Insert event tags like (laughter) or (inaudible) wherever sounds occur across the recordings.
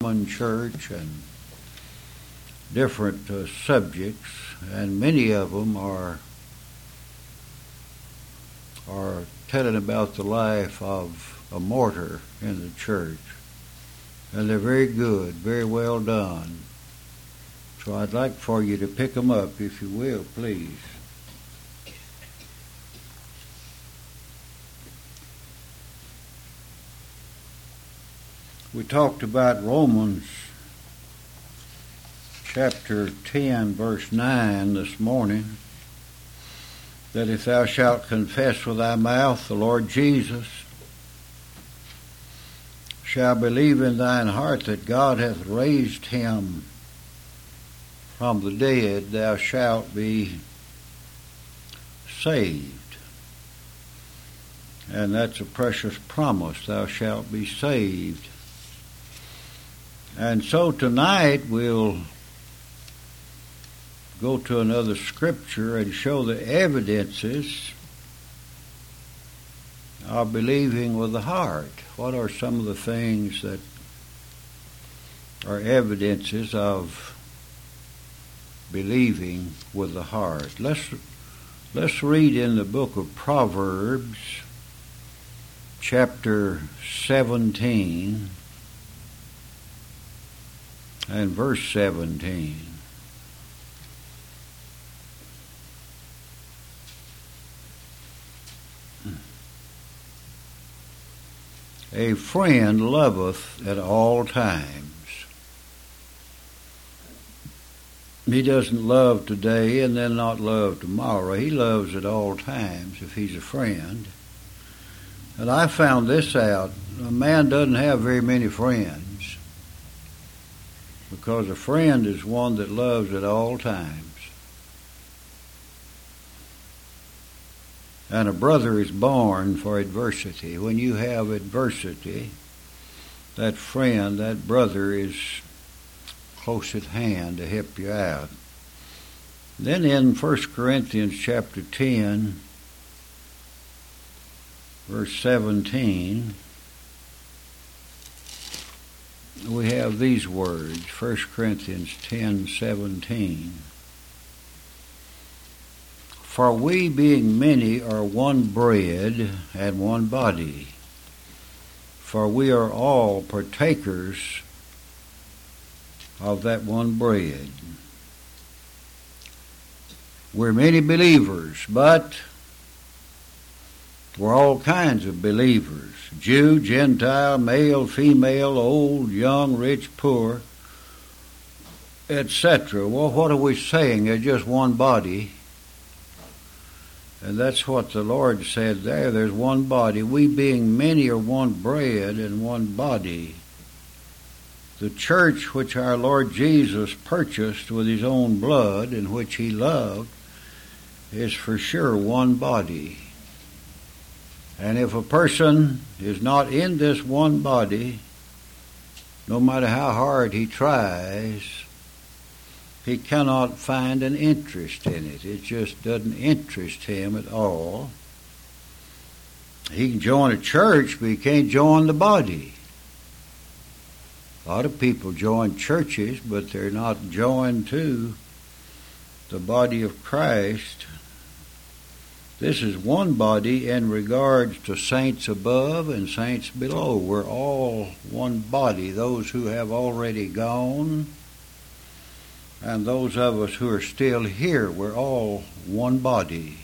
Church and different uh, subjects, and many of them are are telling about the life of a martyr in the church, and they're very good, very well done. So I'd like for you to pick them up, if you will, please. We talked about Romans chapter 10, verse 9 this morning, that if thou shalt confess with thy mouth the Lord Jesus, shall believe in thine heart that God hath raised him from the dead, thou shalt be saved. And that's a precious promise. Thou shalt be saved. And so tonight we'll go to another scripture and show the evidences of believing with the heart. What are some of the things that are evidences of believing with the heart? Let's let's read in the book of Proverbs chapter 17 and verse 17. A friend loveth at all times. He doesn't love today and then not love tomorrow. He loves at all times if he's a friend. And I found this out. A man doesn't have very many friends because a friend is one that loves at all times. And a brother is born for adversity. When you have adversity, that friend, that brother is close at hand to help you out. Then in 1 Corinthians chapter 10, verse 17, we have these words 1 Corinthians 10 17. For we, being many, are one bread and one body, for we are all partakers of that one bread. We're many believers, but we're all kinds of believers Jew, Gentile, male, female, old, young, rich, poor, etc. Well, what are we saying? They're just one body. And that's what the Lord said there. There's one body. We, being many, are one bread and one body. The church which our Lord Jesus purchased with his own blood and which he loved is for sure one body. And if a person is not in this one body, no matter how hard he tries, he cannot find an interest in it. It just doesn't interest him at all. He can join a church, but he can't join the body. A lot of people join churches, but they're not joined to the body of Christ. This is one body in regards to saints above and saints below. We're all one body. Those who have already gone and those of us who are still here, we're all one body.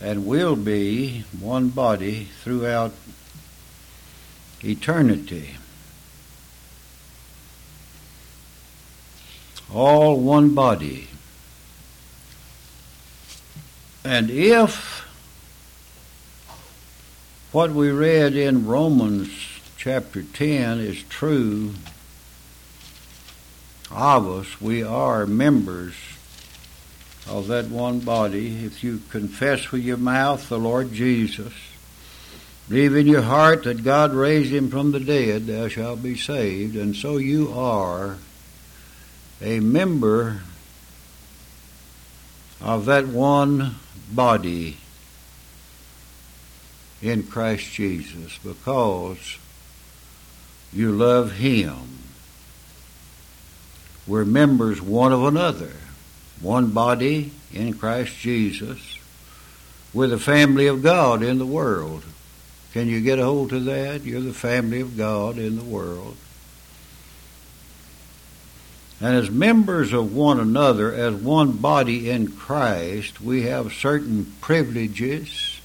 And will be one body throughout eternity. All one body. And if what we read in Romans chapter 10 is true, of us, we are members of that one body. If you confess with your mouth the Lord Jesus, believe in your heart that God raised him from the dead, thou shalt be saved. And so you are a member of that one body in Christ Jesus because you love Him. We're members one of another, one body in Christ Jesus. We're the family of God in the world. Can you get a hold of that? You're the family of God in the world. And as members of one another, as one body in Christ, we have certain privileges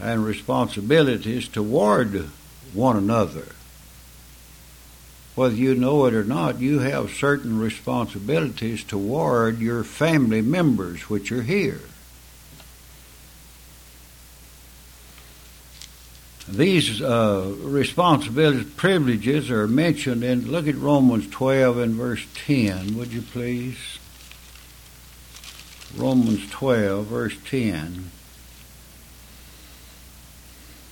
and responsibilities toward one another. Whether you know it or not, you have certain responsibilities toward your family members which are here. These uh, responsibilities, privileges are mentioned in, look at Romans 12 and verse 10, would you please? Romans 12, verse 10.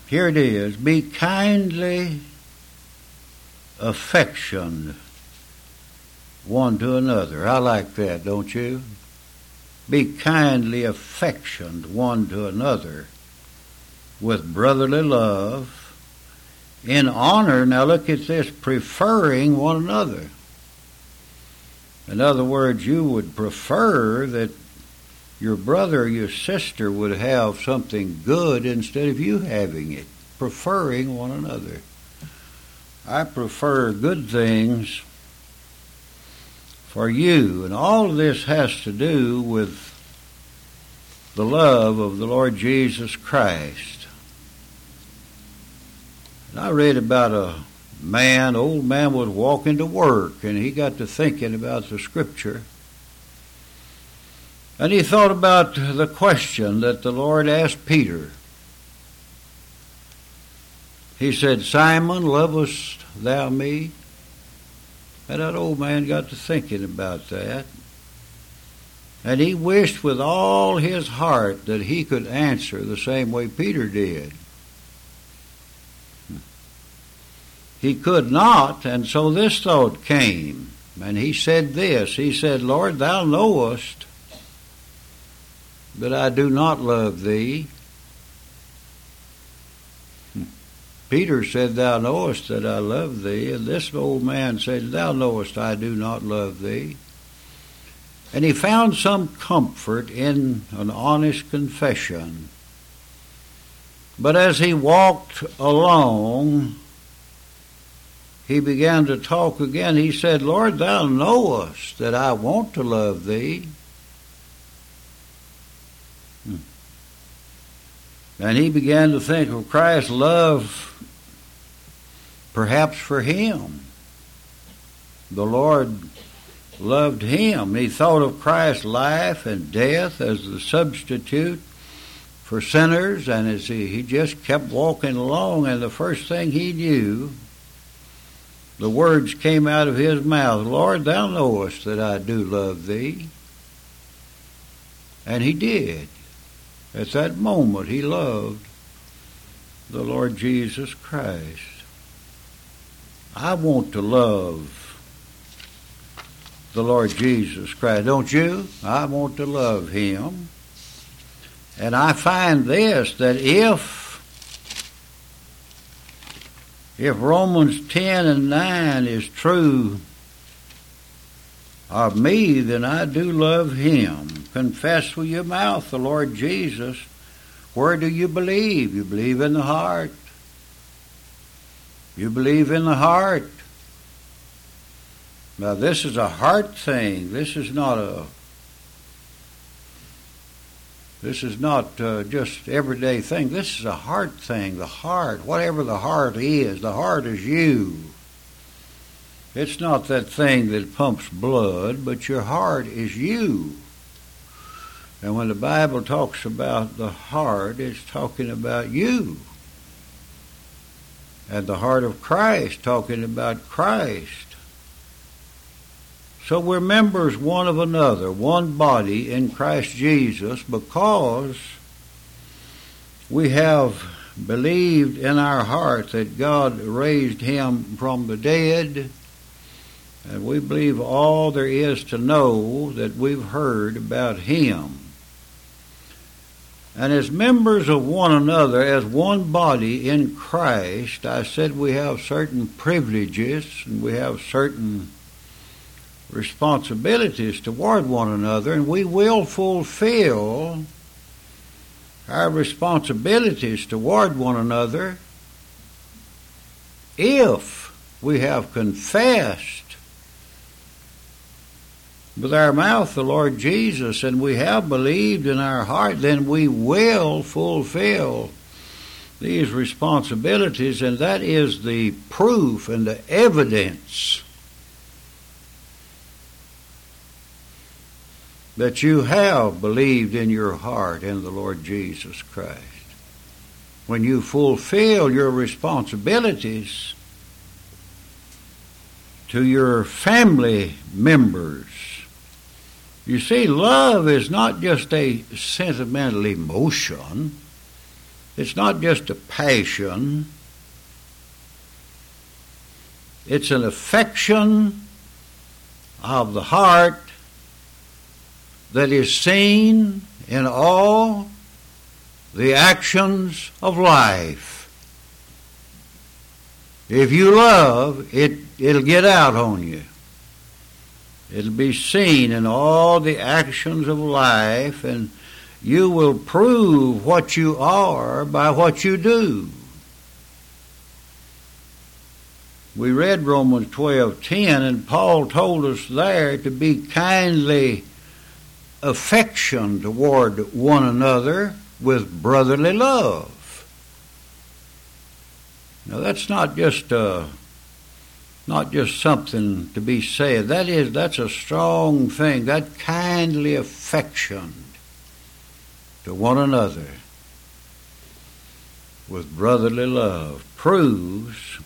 Here it is Be kindly affectioned one to another. I like that, don't you? Be kindly affectioned one to another with brotherly love, in honor, now look at this, preferring one another. In other words, you would prefer that your brother or your sister would have something good instead of you having it, preferring one another. I prefer good things for you, and all this has to do with the love of the Lord Jesus Christ. And I read about a man, old man was walking to work, and he got to thinking about the scripture. And he thought about the question that the Lord asked Peter. He said, Simon, lovest thou me? And that old man got to thinking about that. And he wished with all his heart that he could answer the same way Peter did. He could not, and so this thought came. And he said this He said, Lord, thou knowest that I do not love thee. Peter said, Thou knowest that I love thee. And this old man said, Thou knowest I do not love thee. And he found some comfort in an honest confession. But as he walked along, he began to talk again. He said, Lord, thou knowest that I want to love thee. Hmm. And he began to think of Christ's love perhaps for him. The Lord loved him. He thought of Christ's life and death as the substitute for sinners, and as he, he just kept walking along, and the first thing he knew, the words came out of his mouth, Lord, thou knowest that I do love thee. And he did. At that moment, he loved the Lord Jesus Christ. I want to love the Lord Jesus Christ, don't you? I want to love him. And I find this that if if Romans 10 and 9 is true of me, then I do love him. Confess with your mouth the Lord Jesus. Where do you believe? You believe in the heart. You believe in the heart. Now, this is a heart thing. This is not a this is not uh, just everyday thing. This is a heart thing. The heart, whatever the heart is, the heart is you. It's not that thing that pumps blood, but your heart is you. And when the Bible talks about the heart, it's talking about you. And the heart of Christ, talking about Christ. So we're members one of another, one body in Christ Jesus, because we have believed in our heart that God raised him from the dead, and we believe all there is to know that we've heard about him. And as members of one another, as one body in Christ, I said we have certain privileges and we have certain responsibilities toward one another, and we will fulfill our responsibilities toward one another if we have confessed with our mouth the Lord Jesus and we have believed in our heart, then we will fulfill these responsibilities, and that is the proof and the evidence that you have believed in your heart in the Lord Jesus Christ. When you fulfill your responsibilities to your family members, you see, love is not just a sentimental emotion. It's not just a passion. It's an affection of the heart that is seen in all the actions of life. If you love, it, it'll get out on you. It'll be seen in all the actions of life, and you will prove what you are by what you do. We read Romans 12:10 and Paul told us there to be kindly affection toward one another with brotherly love. Now that's not just a not just something to be said. That is, that's a strong thing. That kindly affection to one another with brotherly love proves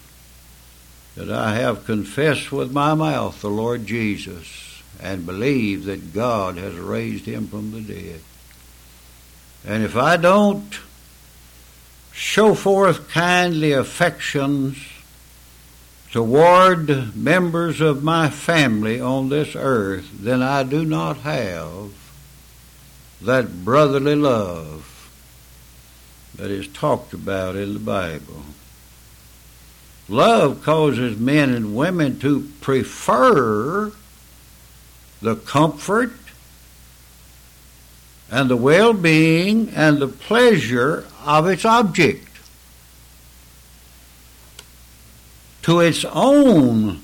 that I have confessed with my mouth the Lord Jesus and believe that God has raised him from the dead. And if I don't show forth kindly affections toward members of my family on this earth, then I do not have that brotherly love that is talked about in the Bible. Love causes men and women to prefer the comfort and the well being and the pleasure of its object. to its own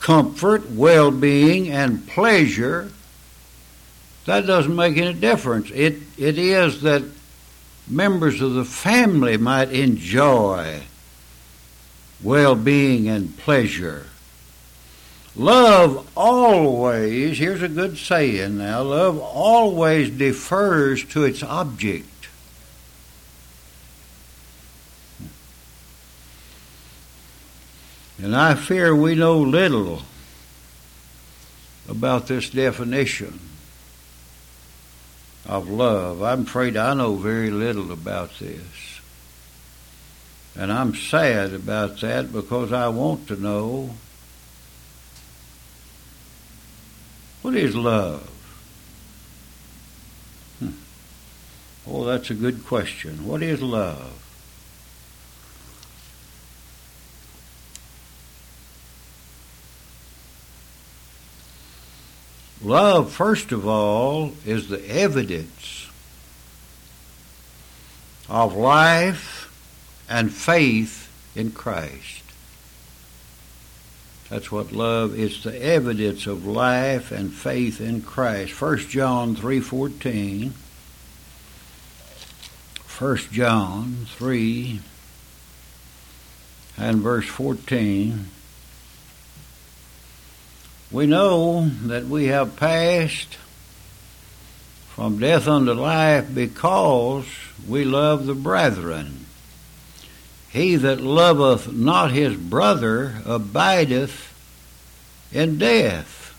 comfort, well being, and pleasure, that doesn't make any difference. It, it is that members of the family might enjoy well being and pleasure. Love always, here's a good saying now, love always defers to its object. And I fear we know little about this definition of love. I'm afraid I know very little about this. And I'm sad about that because I want to know what is love? Hmm. Oh, that's a good question. What is love? Love, first of all, is the evidence of life and faith in Christ. That's what love is the evidence of life and faith in Christ. 1 John 3:14 1 John 3 and verse 14 we know that we have passed from death unto life because we love the brethren. He that loveth not his brother abideth in death.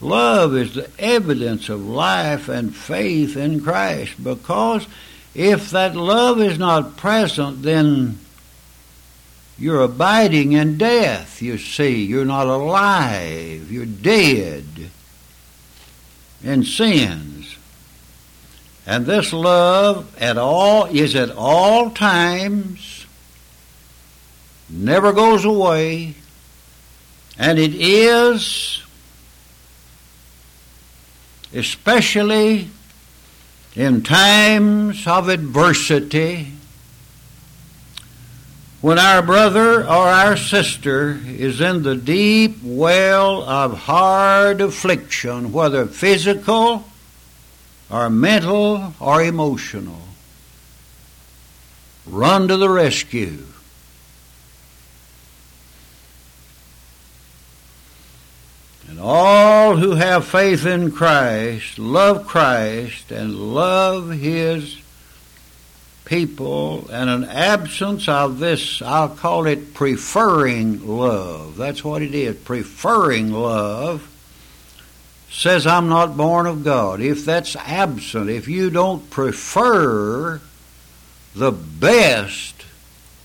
Love is the evidence of life and faith in Christ because if that love is not present, then you're abiding in death, you see. You're not alive. You're dead in sins. And this love at all is at all times, never goes away, and it is especially in times of adversity when our brother or our sister is in the deep well of hard affliction, whether physical or mental or emotional, run to the rescue. And all who have faith in Christ love Christ and love His people, and an absence of this, I'll call it preferring love. That's what it is, preferring love says I'm not born of God, if that's absent, if you don't prefer the best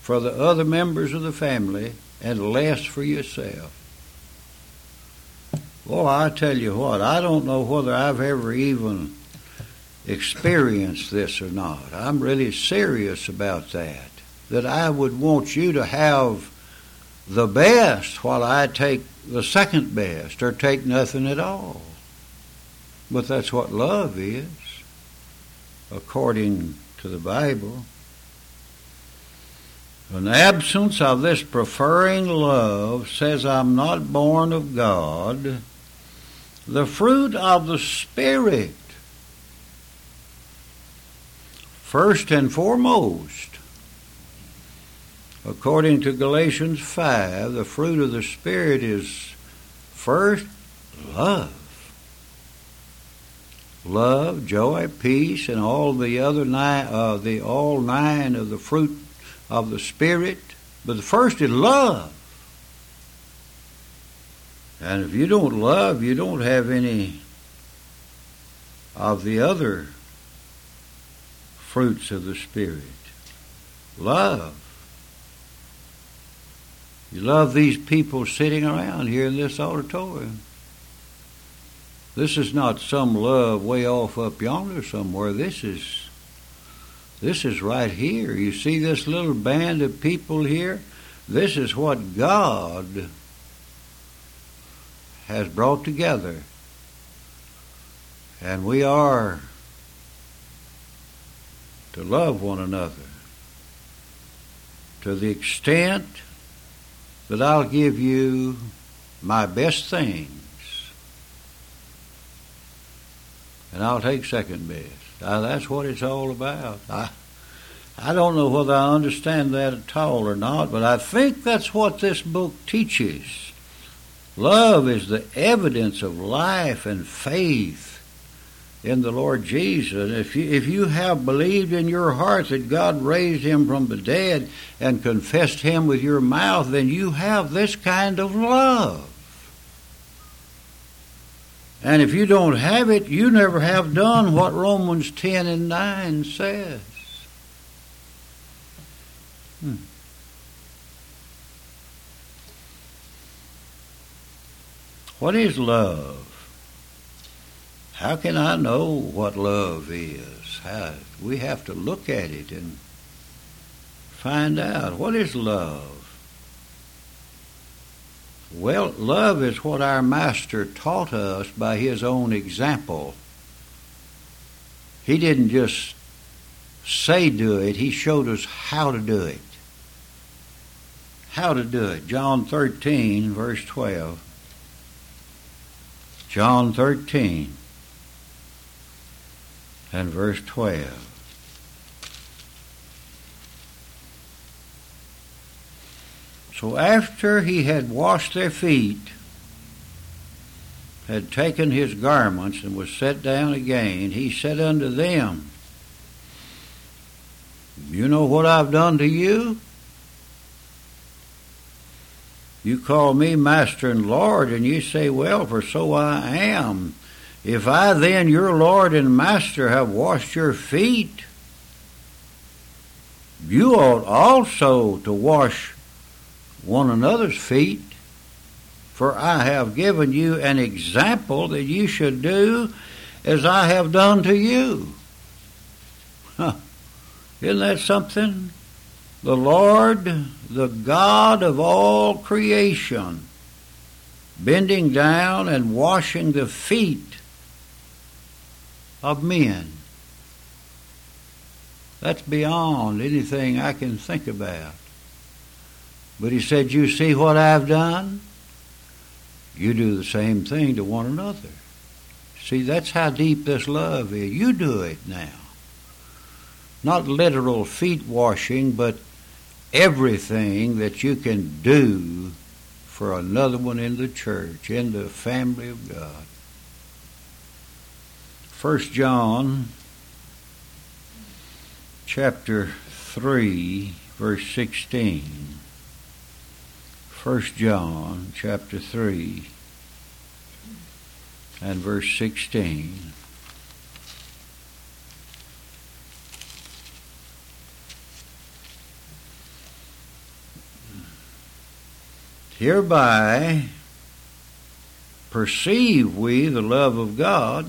for the other members of the family and less for yourself. Well, I tell you what, I don't know whether I've ever even experienced this or not. I'm really serious about that. That I would want you to have the best while I take the second best or take nothing at all. But that's what love is, according to the Bible. An absence of this preferring love says, I'm not born of God. The fruit of the Spirit, first and foremost, according to Galatians 5, the fruit of the Spirit is first love love, joy, peace, and all the other nine, uh, the all nine of the fruit of the Spirit. But the first is love. And if you don't love, you don't have any of the other fruits of the Spirit. Love. You love these people sitting around here in this auditorium. This is not some love way off up yonder somewhere. This is this is right here. You see this little band of people here? This is what God has brought together. And we are to love one another to the extent that I'll give you my best thing and I'll take second best. That's what it's all about. I, I don't know whether I understand that at all or not, but I think that's what this book teaches. Love is the evidence of life and faith in the Lord Jesus. If you, if you have believed in your heart that God raised him from the dead and confessed him with your mouth, then you have this kind of love. And if you don't have it, you never have done what Romans 10 and 9 says. Hmm. What is love? How can I know what love is? How, we have to look at it and find out. What is love? Well, love is what our Master taught us by his own example. He didn't just say do it, he showed us how to do it. How to do it. John 13, verse 12. John 13 and verse 12. So after he had washed their feet, had taken his garments, and was set down again, he said unto them, You know what I've done to you? You call me Master and Lord, and you say, Well, for so I am. If I then, your Lord and Master, have washed your feet, you ought also to wash one another's feet. For I have given you an example that you should do as I have done to you. Huh. Isn't that something? The Lord, the God of all creation, bending down and washing the feet of men. That's beyond anything I can think about. But he said, You see what I've done? You do the same thing to one another. See, that's how deep this love is. You do it now. Not literal feet washing, but everything that you can do for another one in the church, in the family of God. First John chapter 3 verse 16 First John chapter 3 and verse 16 Hereby perceive we the love of God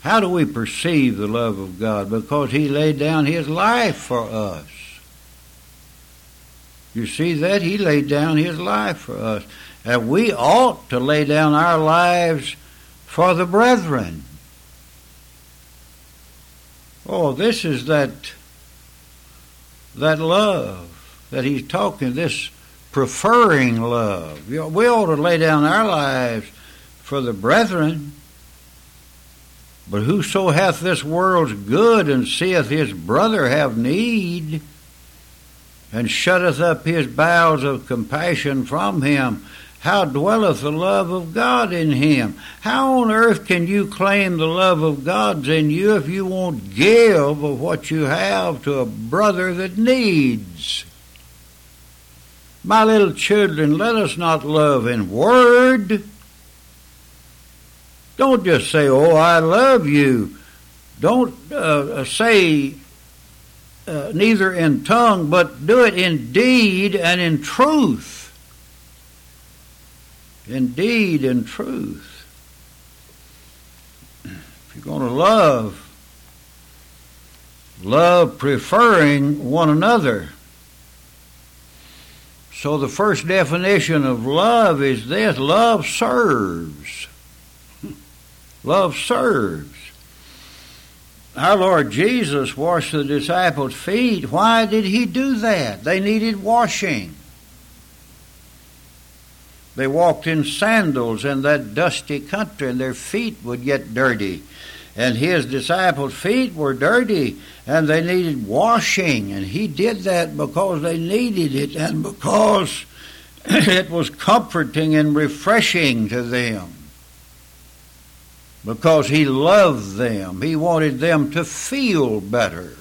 how do we perceive the love of God? Because He laid down His life for us. You see that? He laid down His life for us. And we ought to lay down our lives for the brethren. Oh, this is that that love that he's talking, this preferring love. We ought to lay down our lives for the brethren. But whoso hath this world's good and seeth his brother have need, and shutteth up his bowels of compassion from him, how dwelleth the love of God in him? How on earth can you claim the love of God's in you if you won't give of what you have to a brother that needs? My little children, let us not love in word don't just say, Oh, I love you. Don't uh, uh, say uh, neither in tongue, but do it in deed and in truth. Indeed in deed and truth. If you're going to love, love preferring one another. So the first definition of love is this love serves. (laughs) Love serves. Our Lord Jesus washed the disciples' feet. Why did he do that? They needed washing. They walked in sandals in that dusty country, and their feet would get dirty. And his disciples' feet were dirty, and they needed washing. And he did that because they needed it, and because (clears throat) it was comforting and refreshing to them because he loved them. He wanted them to feel better.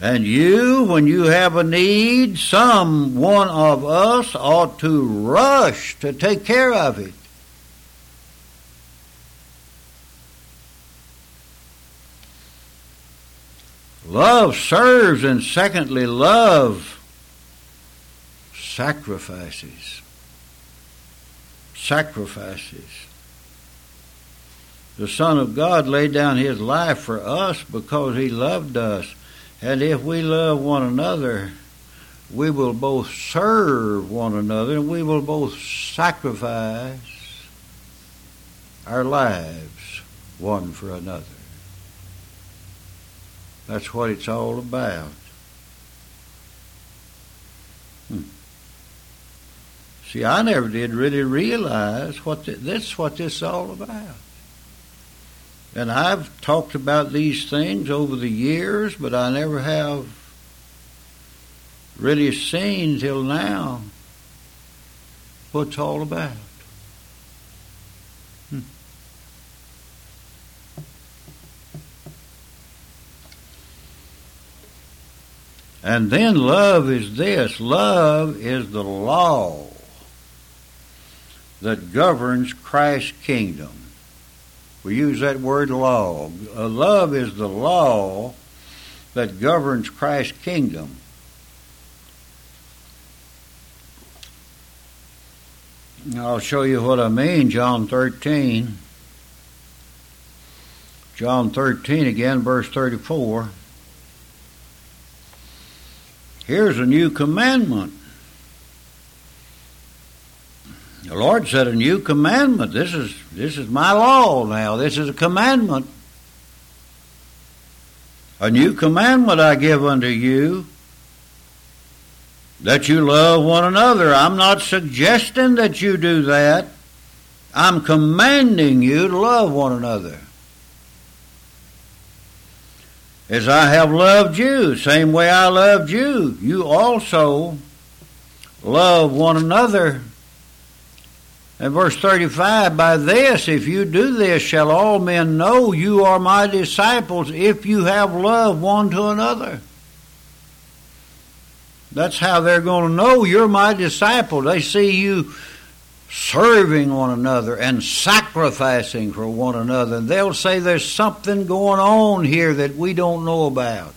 And you, when you have a need, some one of us ought to rush to take care of it. Love serves, and secondly, love sacrifices sacrifices. The Son of God laid down His life for us because He loved us. And if we love one another, we will both serve one another and we will both sacrifice our lives one for another. That's what it's all about. Hmm. See, I never did really realize what the, this what this is all about. And I've talked about these things over the years, but I never have really seen till now what it's all about. Hmm. And then love is this love is the law that governs Christ's kingdom. We use that word law. Uh, love is the law that governs Christ's kingdom. I'll show you what I mean. John 13. John 13 again, verse 34. Here's a new commandment. The Lord said, "A new commandment. This is this is my law now. This is a commandment. A new commandment I give unto you, that you love one another. I'm not suggesting that you do that. I'm commanding you to love one another. As I have loved you, same way I loved you, you also love one another. And verse 35, by this, if you do this, shall all men know you are my disciples if you have love one to another. That's how they're going to know you're my disciple. They see you serving one another and sacrificing for one another. And they'll say there's something going on here that we don't know about.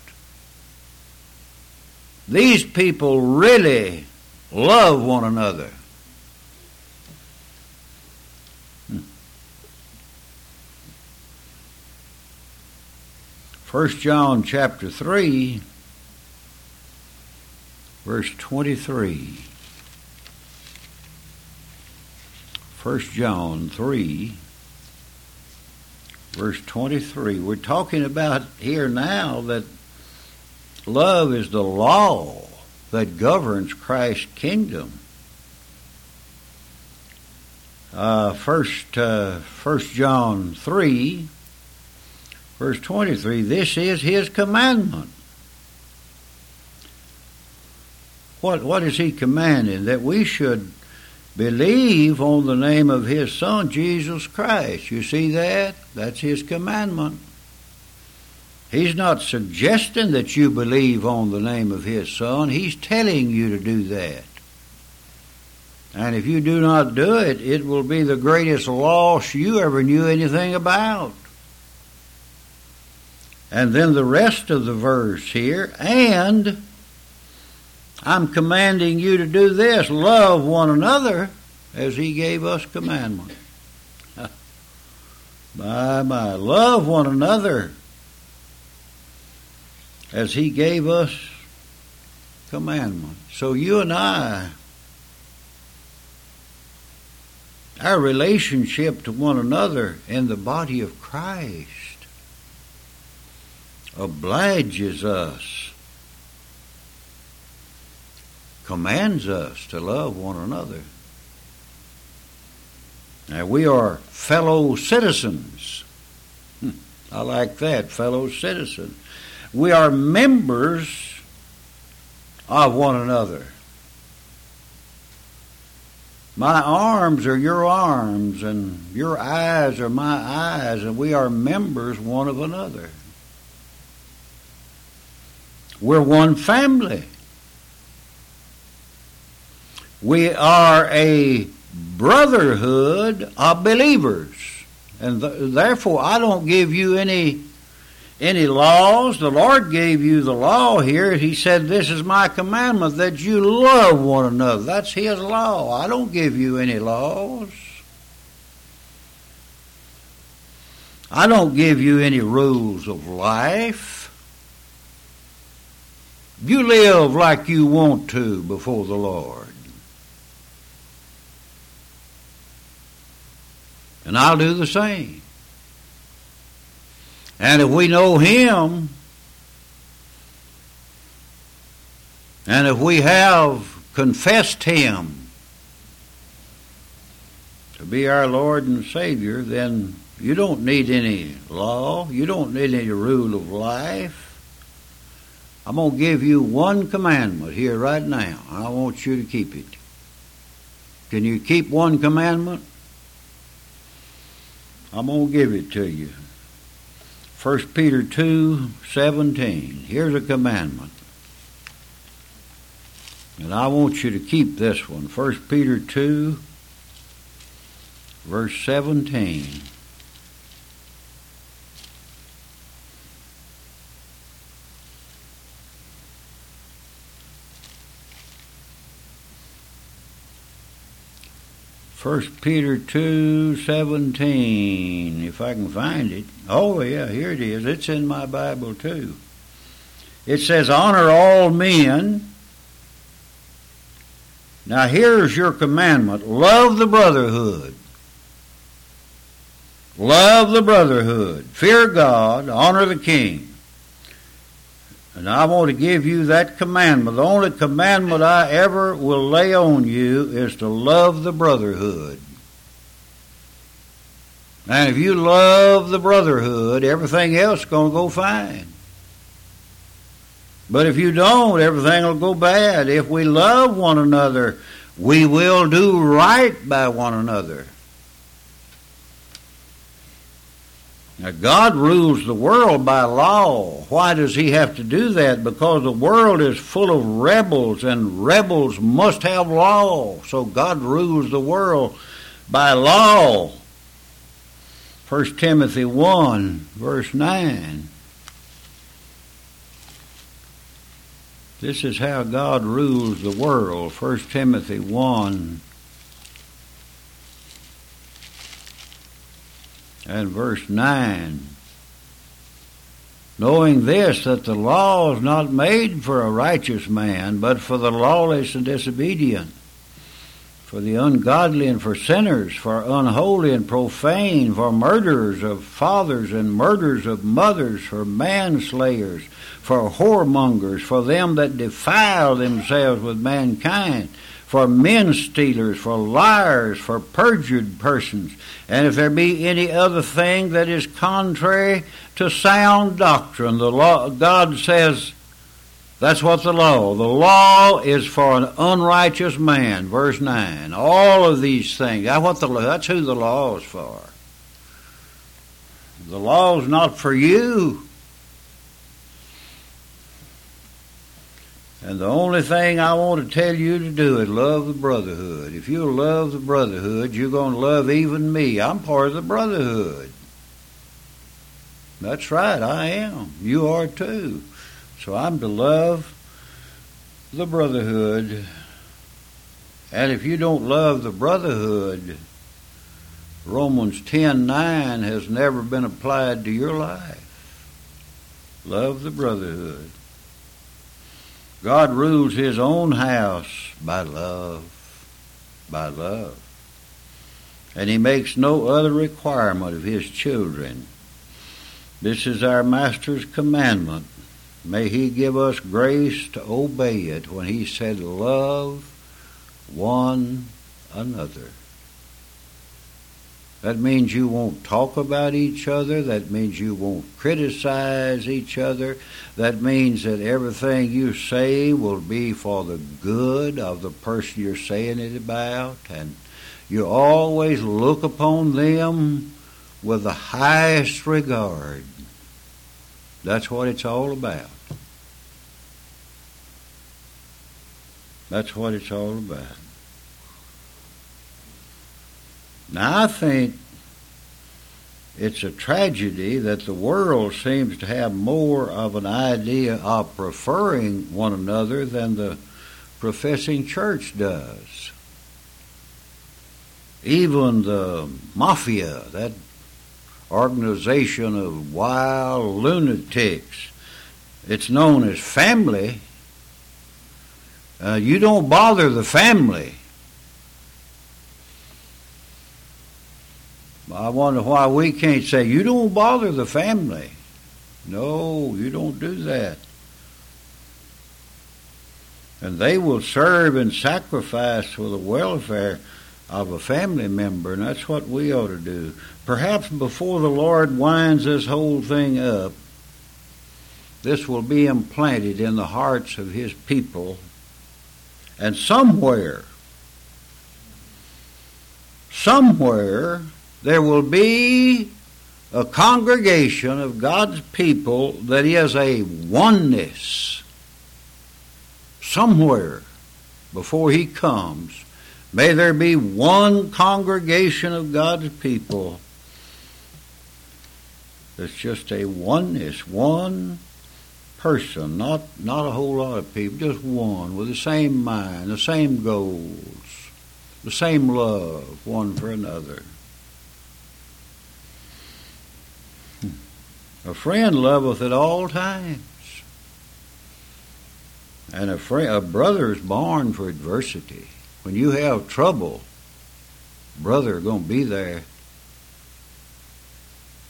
These people really love one another. First John chapter 3 verse 23. 1 John 3, verse 23. We're talking about here now that love is the law that governs Christ's kingdom. Uh, first, uh, 1 John 3, verse 23, this is his commandment What, what is he commanding? That we should believe on the name of his son, Jesus Christ. You see that? That's his commandment. He's not suggesting that you believe on the name of his son. He's telling you to do that. And if you do not do it, it will be the greatest loss you ever knew anything about. And then the rest of the verse here, and I'm commanding you to do this love one another as He gave us commandment. (laughs) my, my, love one another as He gave us commandment. So you and I, our relationship to one another in the body of Christ obliges us commands us to love one another. Now, we are fellow citizens. Hmm, I like that, fellow citizens. We are members of one another. My arms are your arms, and your eyes are my eyes, and we are members one of another. We're one family. We are a brotherhood of believers. And th- therefore, I don't give you any any laws. The Lord gave you the law here. He said, This is my commandment that you love one another. That's His law. I don't give you any laws. I don't give you any rules of life. You live like you want to before the Lord. And I'll do the same. And if we know Him, and if we have confessed Him to be our Lord and Savior, then you don't need any law. You don't need any rule of life. I'm going to give you one commandment here right now. I want you to keep it. Can you keep one commandment? I'm going to give it to you. 1 Peter 2 17. Here's a commandment. And I want you to keep this one. 1 Peter 2, verse 17. First Peter two seventeen, if I can find it. Oh yeah, here it is. It's in my Bible too. It says, "Honor all men." Now here's your commandment: love the brotherhood. Love the brotherhood. Fear God. Honor the king. And I want to give you that commandment. The only commandment I ever will lay on you is to love the brotherhood. And if you love the brotherhood, everything else is going to go fine. But if you don't, everything will go bad. If we love one another, we will do right by one another. Now, God rules the world by law. Why does He have to do that? Because the world is full of rebels, and rebels must have law. So God rules the world by law. 1 Timothy 1, verse 9. This is how God rules the world. 1 Timothy 1, and verse 9. Knowing this, that the law is not made for a righteous man, but for the lawless and disobedient, for the ungodly and for sinners, for unholy and profane, for murderers of fathers and murderers of mothers, for manslayers, for whoremongers, for them that defile themselves with mankind for men stealers, for liars, for perjured persons, and if there be any other thing that is contrary to sound doctrine, the law, God says that's what the law. The law is for an unrighteous man. Verse nine. All of these things. That's what the that's who the law is for. The law is not for you. And the only thing I want to tell you to do is love the brotherhood. If you love the brotherhood, you're going to love even me. I'm part of the brotherhood. That's right, I am. You are too. So I'm to love the brotherhood. And if you don't love the brotherhood, Romans 10:9 has never been applied to your life. Love the brotherhood. God rules his own house by love, by love. And he makes no other requirement of his children. This is our Master's commandment. May he give us grace to obey it when he said, Love one another. That means you won't talk about each other. That means you won't criticize each other. That means that everything you say will be for the good of the person you're saying it about. And you always look upon them with the highest regard. That's what it's all about. That's what it's all about. Now, I think it's a tragedy that the world seems to have more of an idea of preferring one another than the professing church does. Even the mafia, that organization of wild lunatics, it's known as family. Uh, you don't bother the family. I wonder why we can't say, you don't bother the family. No, you don't do that. And they will serve and sacrifice for the welfare of a family member, and that's what we ought to do. Perhaps before the Lord winds this whole thing up, this will be implanted in the hearts of His people, and somewhere, somewhere, there will be a congregation of God's people that is a oneness somewhere before He comes. May there be one congregation of God's people that's just a oneness, one person, not not a whole lot of people, just one with the same mind, the same goals, the same love one for another. A friend loveth at all times. And a, friend, a brother is born for adversity. When you have trouble, brother going to be there.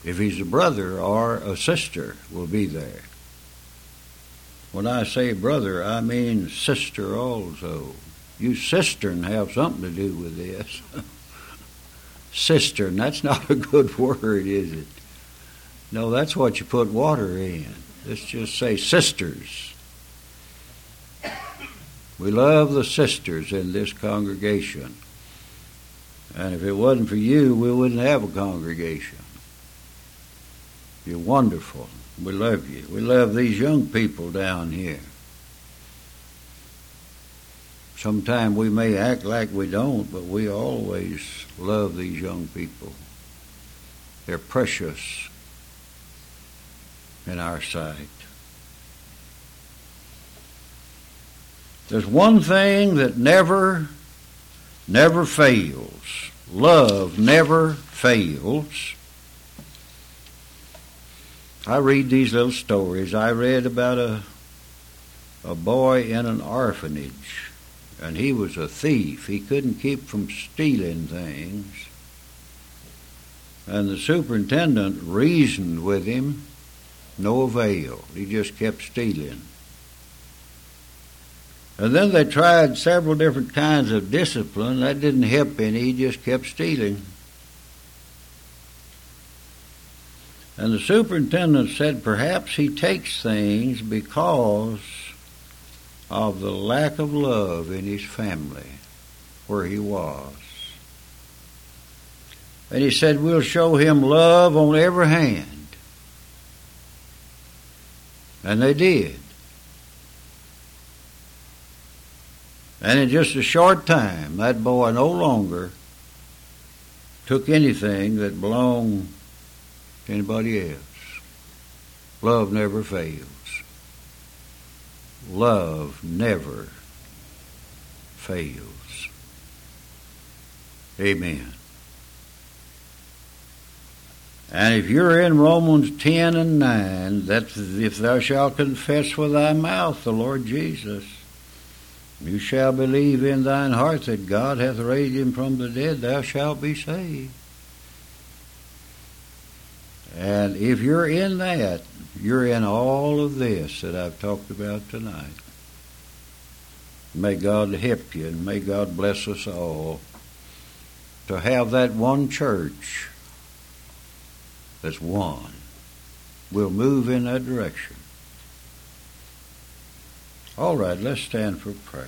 If he's a brother or a sister, will be there. When I say brother, I mean sister also. You cistern have something to do with this. (laughs) cistern, that's not a good (laughs) word, is it? No, that's what you put water in. Let's just say sisters. We love the sisters in this congregation. And if it wasn't for you, we wouldn't have a congregation. You're wonderful. We love you. We love these young people down here. Sometimes we may act like we don't, but we always love these young people. They're precious in our sight. There's one thing that never, never fails. Love never fails. I read these little stories. I read about a a boy in an orphanage, and he was a thief. He couldn't keep from stealing things. And the superintendent reasoned with him, no avail. He just kept stealing. And then they tried several different kinds of discipline. That didn't help any. He just kept stealing. And the superintendent said perhaps he takes things because of the lack of love in his family where he was. And he said, We'll show him love on every hand. And they did. And in just a short time, that boy no longer took anything that belonged to anybody else. Love never fails. Love never fails. Amen. And if you're in Romans 10 and 9, that's if thou shalt confess with thy mouth the Lord Jesus you shall believe in thine heart that God hath raised him from the dead, thou shalt be saved. And if you're in that, you're in all of this that I've talked about tonight. May God help you and may God bless us all to have that one church that's one. We'll move in that direction. All right, let's stand for prayer.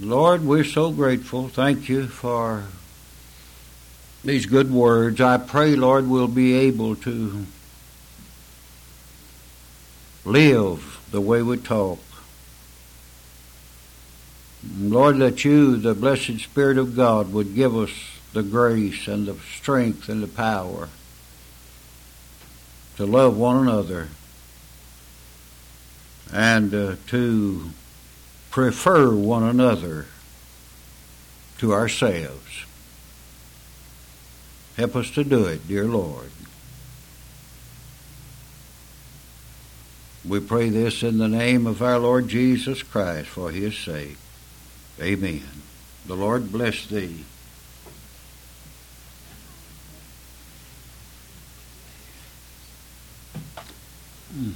Lord, we're so grateful. Thank you for these good words. I pray, Lord, we'll be able to live the way we talk. Lord, that you, the blessed Spirit of God, would give us the grace and the strength and the power to love one another and uh, to prefer one another to ourselves. Help us to do it, dear Lord. We pray this in the name of our Lord Jesus Christ for his sake. Amen. The Lord bless thee. Mm.